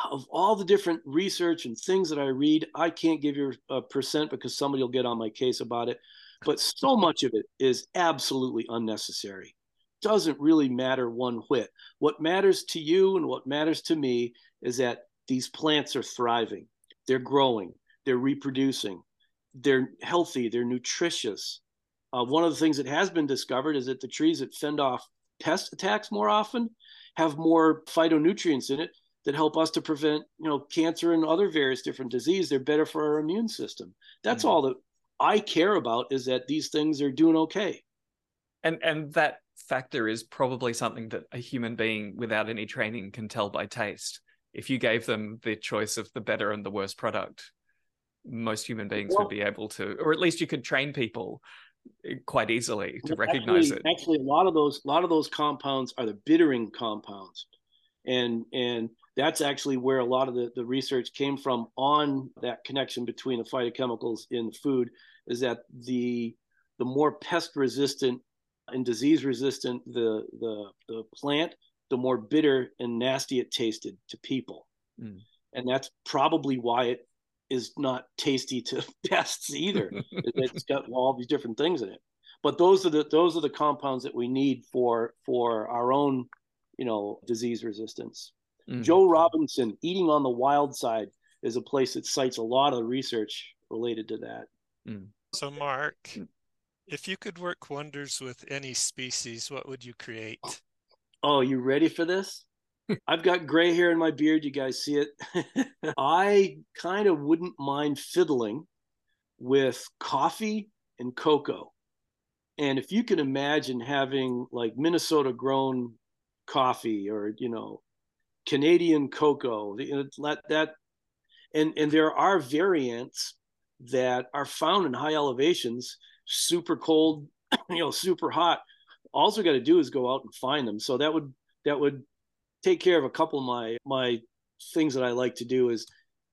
of all the different research and things that I read, I can't give you a percent because somebody will get on my case about it. But so much of it is absolutely unnecessary doesn't really matter one whit. What matters to you and what matters to me is that these plants are thriving, they're growing, they're reproducing, they're healthy, they're nutritious. Uh, one of the things that has been discovered is that the trees that fend off pest attacks more often have more phytonutrients in it that help us to prevent, you know, cancer and other various different diseases. They're better for our immune system. That's mm-hmm. all that I care about is that these things are doing okay. And and that factor is probably something that a human being without any training can tell by taste. If you gave them the choice of the better and the worst product, most human beings well, would be able to, or at least you could train people quite easily to recognize actually, it. Actually, a lot of those, a lot of those compounds are the bittering compounds, and and that's actually where a lot of the, the research came from on that connection between the phytochemicals in food. Is that the the more pest resistant and disease resistant the, the, the plant, the more bitter and nasty it tasted to people. Mm. And that's probably why it is not tasty to pests either. it's got all these different things in it. But those are the those are the compounds that we need for for our own, you know, disease resistance. Mm. Jo Robinson, Eating on the Wild Side, is a place that cites a lot of research related to that. Mm. So, Mark, if you could work wonders with any species, what would you create? Oh, you ready for this? I've got gray hair in my beard. You guys see it? I kind of wouldn't mind fiddling with coffee and cocoa. And if you can imagine having like Minnesota grown coffee or, you know, Canadian cocoa, that, that and, and there are variants that are found in high elevations, super cold, you know, super hot. All we got to do is go out and find them. So that would that would take care of a couple of my my things that I like to do is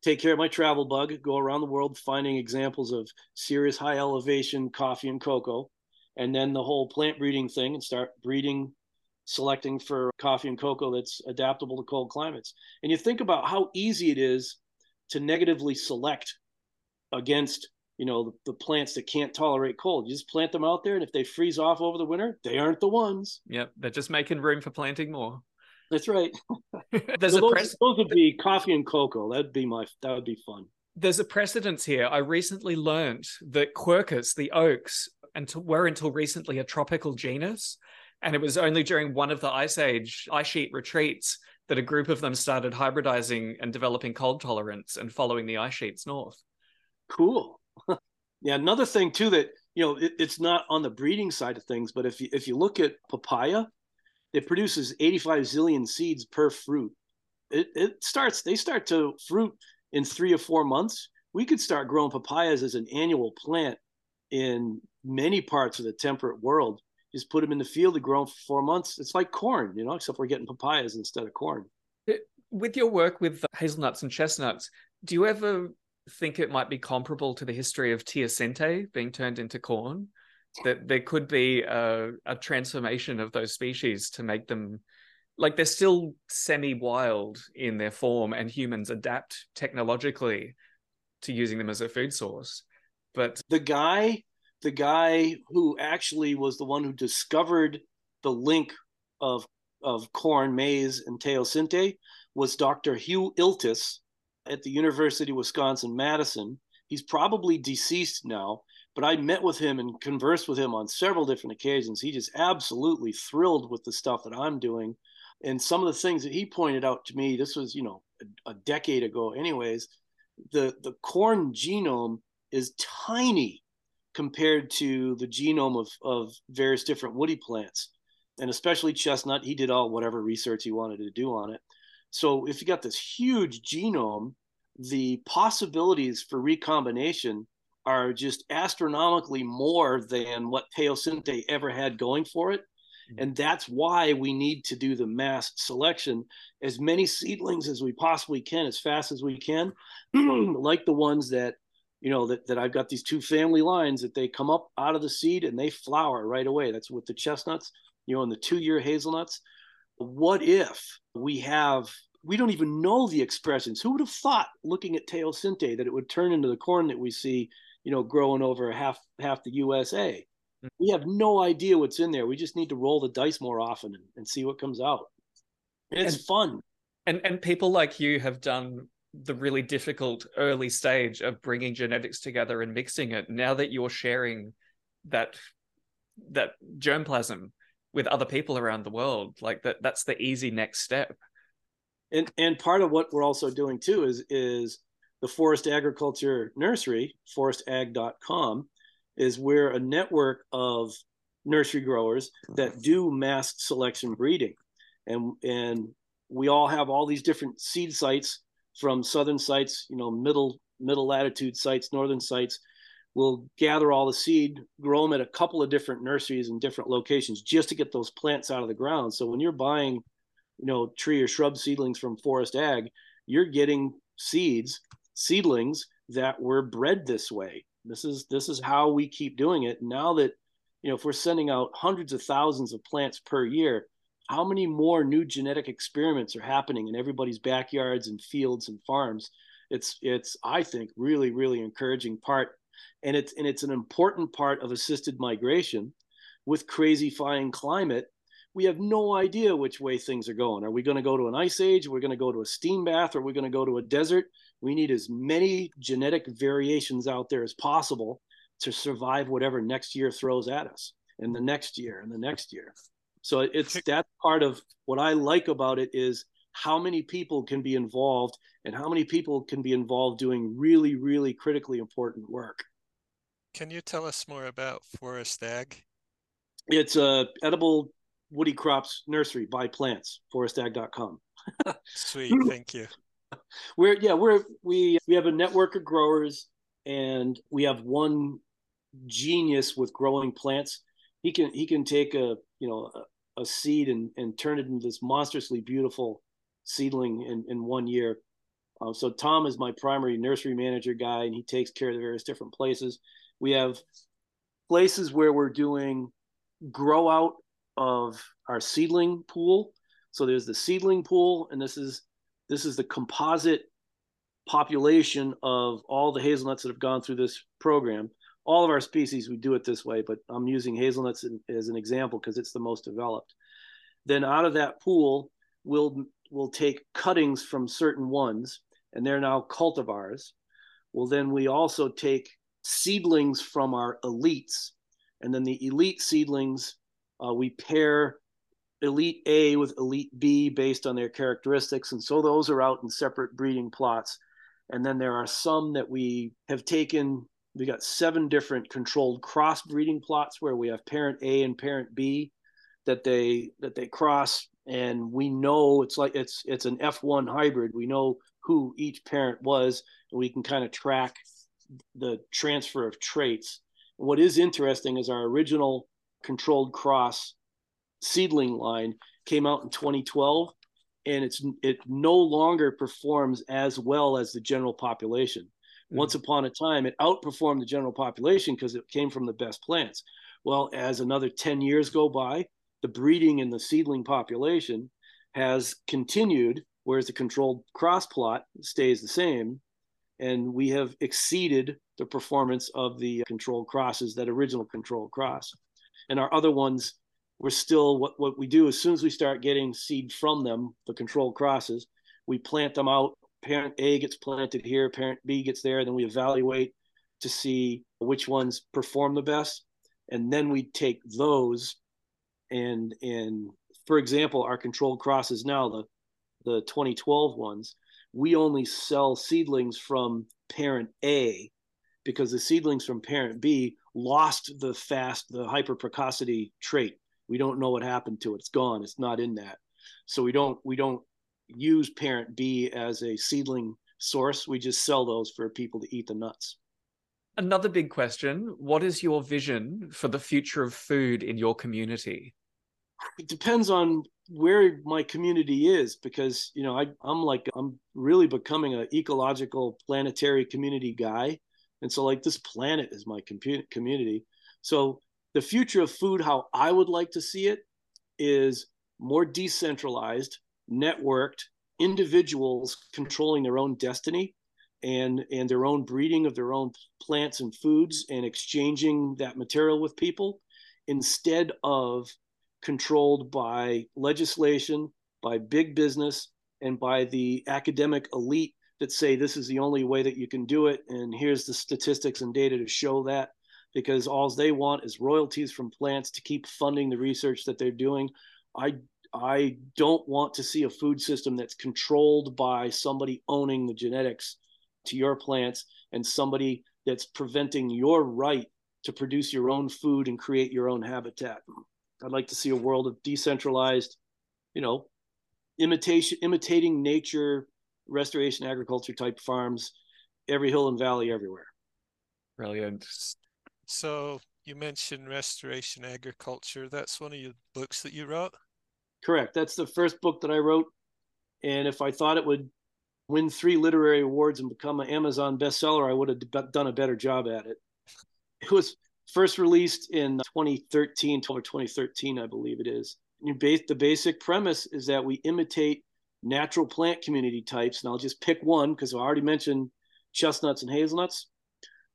take care of my travel bug, go around the world finding examples of serious high elevation coffee and cocoa, and then the whole plant breeding thing and start breeding selecting for coffee and cocoa that's adaptable to cold climates. And you think about how easy it is to negatively select against you know the, the, plants that can't tolerate cold. You just plant them out there, and if they freeze off over the winter, they aren't the ones. Yep, they're just making room for planting more. That's right. There's so a those, pres- those would be coffee and cocoa. That'd be my that would be fun. There's a precedence here. I recently learned that quercus, the oaks, until, were until recently a tropical genus. And it was only during one of the ice age ice sheet retreats that a group of them started hybridizing and developing cold tolerance and following the ice sheets north. Cool. yeah, another thing too that you know it, it's not on the breeding side of things, but if you if you look at papaya, it produces 85 zillion seeds per fruit. It it starts they start to fruit in three or four months. We could start growing papayas as an annual plant in many parts of the temperate world. Just put them in the field to grow for four months. It's like corn, you know, except we're getting papayas instead of corn. With your work with hazelnuts and chestnuts, do you ever think it might be comparable to the history of teosinte being turned into corn? That there could be a, a transformation of those species to make them like they're still semi-wild in their form, and humans adapt technologically to using them as a food source. But the guy, the guy who actually was the one who discovered the link of of corn, maize, and teosinte was Dr. Hugh Iltis, at the University of Wisconsin Madison. He's probably deceased now, but I met with him and conversed with him on several different occasions. He just absolutely thrilled with the stuff that I'm doing. And some of the things that he pointed out to me, this was, you know, a, a decade ago, anyways, the, the corn genome is tiny compared to the genome of, of various different woody plants and especially chestnut. He did all whatever research he wanted to do on it. So if you got this huge genome, the possibilities for recombination are just astronomically more than what teosinte ever had going for it. Mm-hmm. And that's why we need to do the mass selection, as many seedlings as we possibly can, as fast as we can, like the ones that, you know, that, that I've got these two family lines that they come up out of the seed and they flower right away. That's with the chestnuts, you know, and the two year hazelnuts what if we have we don't even know the expressions who would have thought looking at teosinte that it would turn into the corn that we see you know growing over half half the usa mm-hmm. we have no idea what's in there. We just need to roll the dice more often and, and see what comes out. And it's and, fun. and and people like you have done the really difficult early stage of bringing genetics together and mixing it. Now that you're sharing that that germplasm with other people around the world like that that's the easy next step. And and part of what we're also doing too is is the forest agriculture nursery forestag.com is we're a network of nursery growers that uh-huh. do mass selection breeding. And and we all have all these different seed sites from southern sites you know middle middle latitude sites northern sites. We'll gather all the seed, grow them at a couple of different nurseries in different locations just to get those plants out of the ground. So when you're buying, you know, tree or shrub seedlings from Forest Ag, you're getting seeds, seedlings that were bred this way. This is this is how we keep doing it. Now that you know, if we're sending out hundreds of thousands of plants per year, how many more new genetic experiments are happening in everybody's backyards and fields and farms? It's it's I think really really encouraging part and it's and it's an important part of assisted migration with crazy flying climate we have no idea which way things are going are we going to go to an ice age we're going to go to a steam bath or we're going to go to a desert we need as many genetic variations out there as possible to survive whatever next year throws at us and the next year and the next year so it's that part of what i like about it is how many people can be involved and how many people can be involved doing really really critically important work can you tell us more about Forest Ag? It's a edible woody crops nursery by plants. Forestag.com. Sweet, thank you. We're yeah we're we we have a network of growers and we have one genius with growing plants. He can he can take a you know a, a seed and and turn it into this monstrously beautiful seedling in in one year. Um, so Tom is my primary nursery manager guy, and he takes care of the various different places. We have places where we're doing grow out of our seedling pool. So there's the seedling pool, and this is this is the composite population of all the hazelnuts that have gone through this program. All of our species, we do it this way, but I'm using hazelnuts as an example because it's the most developed. Then out of that pool, we'll we'll take cuttings from certain ones, and they're now cultivars. Well, then we also take seedlings from our elites, and then the elite seedlings uh, we pair elite A with elite B based on their characteristics, and so those are out in separate breeding plots. And then there are some that we have taken. We got seven different controlled cross breeding plots where we have parent A and parent B that they that they cross, and we know it's like it's it's an F1 hybrid. We know who each parent was, and we can kind of track the transfer of traits. what is interesting is our original controlled cross seedling line came out in 2012 and it's it no longer performs as well as the general population. Mm-hmm. Once upon a time, it outperformed the general population because it came from the best plants. Well, as another 10 years go by, the breeding in the seedling population has continued, whereas the controlled cross plot stays the same. And we have exceeded the performance of the controlled crosses, that original controlled cross. And our other ones we're still what, what we do as soon as we start getting seed from them, the controlled crosses, we plant them out. Parent A gets planted here, parent B gets there, then we evaluate to see which ones perform the best. And then we take those and and for example, our controlled crosses now, the the 2012 ones, we only sell seedlings from parent A because the seedlings from parent B lost the fast, the hyper precocity trait we don't know what happened to it. It's gone. It's not in that. So we don't we don't use parent b as a seedling source. We just sell those for people to eat the nuts. Another big question what is your vision for the future of food in your community? It depends on where my community is because you know I, i'm like i'm really becoming an ecological planetary community guy. And so like this planet is my community. So the future of food, how I would like to see it, is more decentralized, networked, individuals controlling their own destiny and and their own breeding of their own plants and foods and exchanging that material with people instead of controlled by legislation by big business and by the academic elite that say this is the only way that you can do it and here's the statistics and data to show that because all they want is royalties from plants to keep funding the research that they're doing. I I don't want to see a food system that's controlled by somebody owning the genetics to your plants and somebody that's preventing your right to produce your own food and create your own habitat. I'd like to see a world of decentralized, you know, imitation imitating nature, restoration agriculture type farms, every hill and valley everywhere. Brilliant. So you mentioned restoration agriculture. That's one of your books that you wrote. Correct. That's the first book that I wrote. And if I thought it would win three literary awards and become an Amazon bestseller, I would have done a better job at it. It was first released in 2013, 12 or 2013, I believe it is. the basic premise is that we imitate natural plant community types. And I'll just pick one because I already mentioned chestnuts and hazelnuts.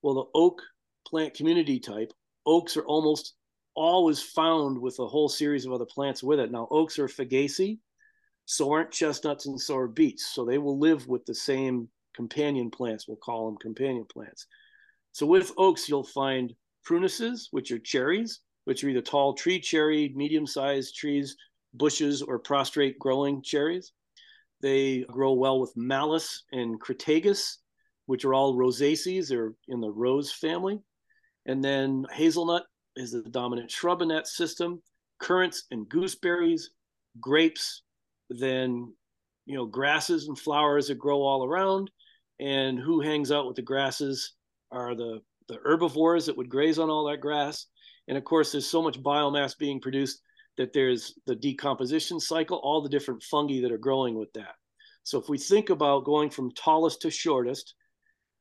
Well, the oak plant community type, oaks are almost always found with a whole series of other plants with it. Now, oaks are fagaceae, so aren't chestnuts and so are beeches. So they will live with the same companion plants. We'll call them companion plants. So with oaks, you'll find prunuses, which are cherries, which are either tall tree cherry, medium-sized trees, bushes, or prostrate growing cherries. They grow well with malus and crataegus, which are all rosaceae. They're in the rose family. And then hazelnut is the dominant shrub in that system, currants and gooseberries, grapes, then you know grasses and flowers that grow all around. And who hangs out with the grasses are the, the herbivores that would graze on all that grass. And of course, there's so much biomass being produced that there's the decomposition cycle, all the different fungi that are growing with that. So if we think about going from tallest to shortest,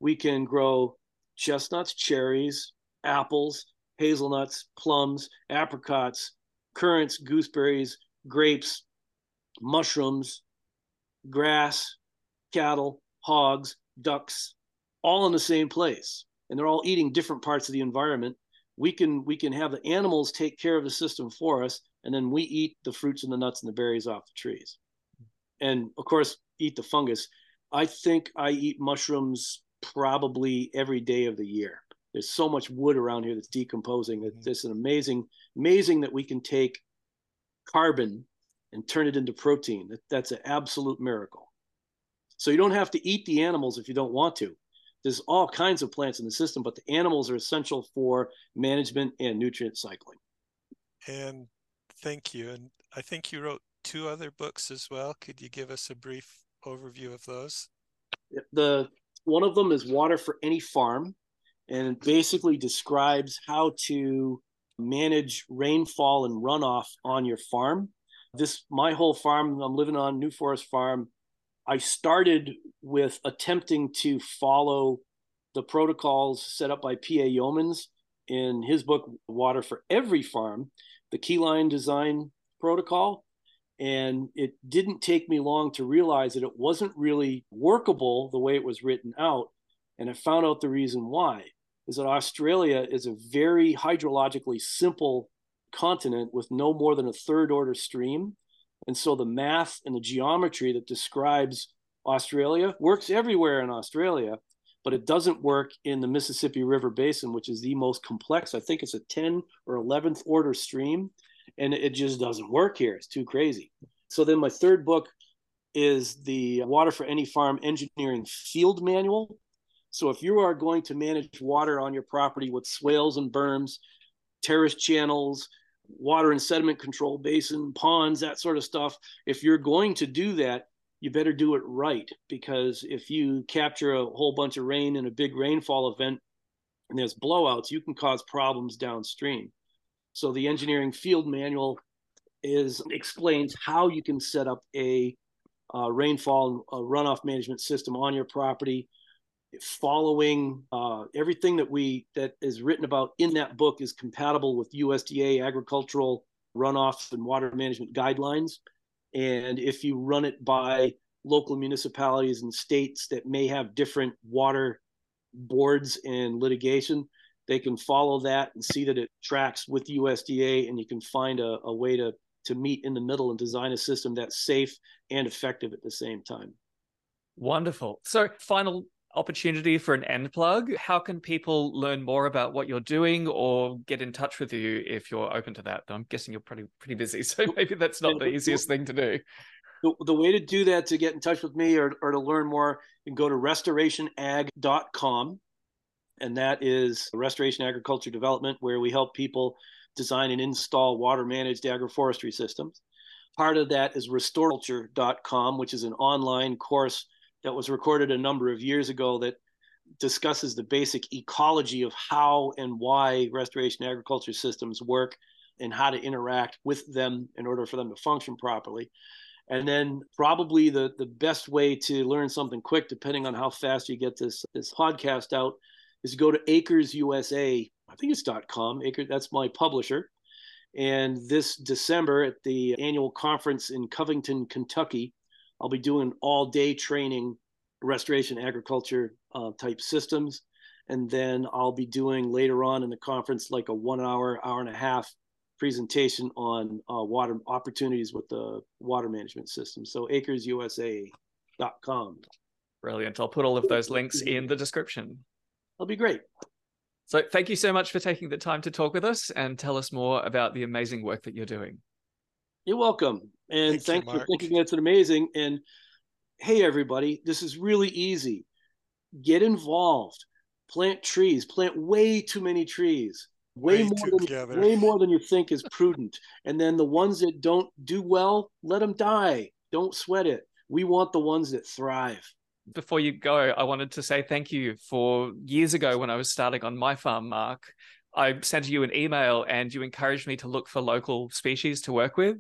we can grow chestnuts, cherries, apples, hazelnuts, plums, apricots, currants, gooseberries, grapes, mushrooms, grass, cattle, hogs, ducks, all in the same place. And they're all eating different parts of the environment. We can we can have the animals take care of the system for us, and then we eat the fruits and the nuts and the berries off the trees. And of course, eat the fungus. I think I eat mushrooms probably every day of the year. There's so much wood around here that's decomposing. Mm-hmm. It's an amazing, amazing that we can take carbon and turn it into protein. That, that's an absolute miracle. So you don't have to eat the animals if you don't want to. There's all kinds of plants in the system, but the animals are essential for management and nutrient cycling. And thank you. And I think you wrote two other books as well. Could you give us a brief overview of those? The one of them is Water for Any Farm, and it basically describes how to manage rainfall and runoff on your farm. This my whole farm I'm living on New Forest Farm. I started with attempting to follow the protocols set up by P.A. Yeomans in his book Water for Every Farm, the keyline design protocol. And it didn't take me long to realize that it wasn't really workable the way it was written out. And I found out the reason why is that Australia is a very hydrologically simple continent with no more than a third order stream. And so the math and the geometry that describes Australia works everywhere in Australia, but it doesn't work in the Mississippi River Basin, which is the most complex. I think it's a 10 or 11th order stream, and it just doesn't work here. It's too crazy. So then my third book is the Water for Any Farm Engineering Field Manual. So if you are going to manage water on your property with swales and berms, terrace channels, water and sediment control basin, ponds, that sort of stuff, if you're going to do that, you better do it right because if you capture a whole bunch of rain in a big rainfall event and there's blowouts, you can cause problems downstream. So the engineering field manual is explains how you can set up a uh, rainfall runoff management system on your property following uh, everything that we that is written about in that book is compatible with USDA agricultural runoff and water management guidelines. And if you run it by local municipalities and states that may have different water boards and litigation, they can follow that and see that it tracks with USDA, and you can find a, a way to to meet in the middle and design a system that's safe and effective at the same time. Wonderful. So, final opportunity for an end plug. How can people learn more about what you're doing or get in touch with you if you're open to that? I'm guessing you're pretty pretty busy, so maybe that's not the easiest thing to do. The, the way to do that to get in touch with me or, or to learn more, you can go to restorationag.com. And that is restoration agriculture development, where we help people design and install water managed agroforestry systems. Part of that is restoreculture.com, which is an online course that was recorded a number of years ago that discusses the basic ecology of how and why restoration agriculture systems work and how to interact with them in order for them to function properly. And then probably the, the best way to learn something quick, depending on how fast you get this, this podcast out, is go to Acres USA. I think it's dot .com. Acre, that's my publisher. And this December at the annual conference in Covington, Kentucky, I'll be doing all day training, restoration agriculture uh, type systems. And then I'll be doing later on in the conference like a one hour, hour and a half presentation on uh, water opportunities with the water management system. So acresusa.com. Brilliant. I'll put all of those links in the description. That'll be great. So thank you so much for taking the time to talk with us and tell us more about the amazing work that you're doing. You're welcome. And thanks, thanks for thinking it's an amazing. And hey, everybody, this is really easy. Get involved. Plant trees. Plant way too many trees. Way, way more than way more than you think is prudent. And then the ones that don't do well, let them die. Don't sweat it. We want the ones that thrive. before you go, I wanted to say thank you for years ago when I was starting on my farm, Mark. I sent you an email and you encouraged me to look for local species to work with.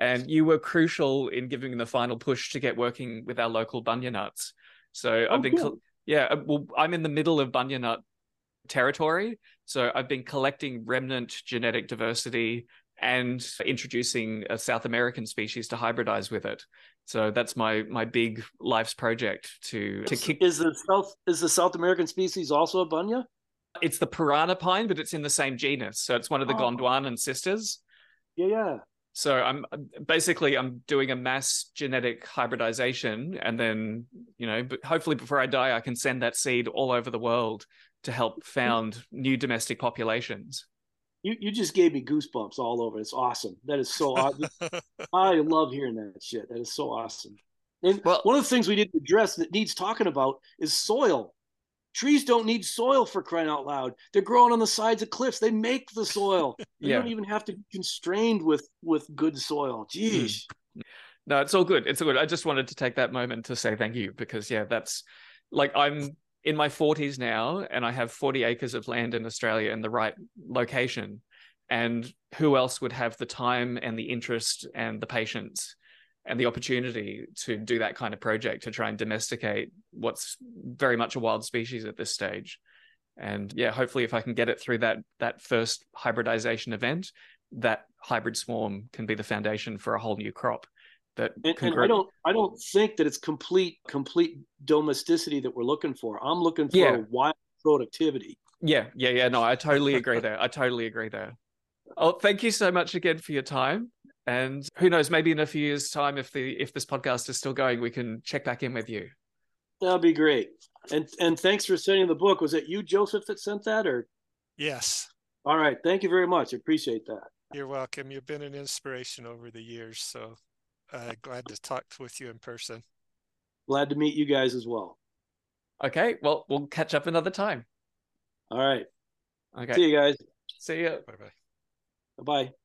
And you were crucial in giving the final push to get working with our local bunya nuts. So Oh, I've been, col- yeah, uh, well, I'm in the middle of bunya nut territory. So I've been collecting remnant genetic diversity and introducing a South American species to hybridize with it. So that's my my big life's project to to Is- kick. Is the South is the South American species also a bunya? It's the Paraná pine, but it's in the same genus. So it's one of the Oh. Gondwanan sisters. Yeah, yeah. So I'm basically I'm doing a mass genetic hybridization, and then you know, but hopefully before I die, I can send that seed all over the world to help found new domestic populations. You you just gave me goosebumps all over. It's awesome. That is so awesome. I love hearing that shit. That is so awesome. And Well- one of the things we didn't address that needs talking about is soil. Trees don't need soil for crying out loud. They're growing on the sides of cliffs. They make the soil. You Yeah. don't even have to be constrained with with good soil. Jeez. Mm. No, it's all good. It's all good. I just wanted to take that moment to say thank you because yeah, that's like I'm in my 40s now and I have 40 acres of land in Australia in the right location. And who else would have the time and the interest and the patience and the opportunity to do that kind of project to try and domesticate what's very much a wild species at this stage. And yeah, hopefully if I can get it through that that first hybridization event, that hybrid swarm can be the foundation for a whole new crop that And, can and grow. I don't I don't think that it's complete complete domesticity that we're looking for. I'm looking for Yeah. wild productivity. Yeah, yeah, yeah. No, I totally agree there. I totally agree there. Oh, thank you so much again for your time. And who knows, maybe in a few years' time, if the if this podcast is still going, we can check back in with you. That'll be great. And and thanks for sending the book. Was it you, Joseph, that sent that? Or yes, all right, thank you very much. I appreciate that. you're welcome. You've been an inspiration over the years, so uh, glad to talk with you in person. Glad to meet you guys as well. Okay, well, we'll catch up another time. All right. Okay, See you guys. see you. Bye bye. Bye bye.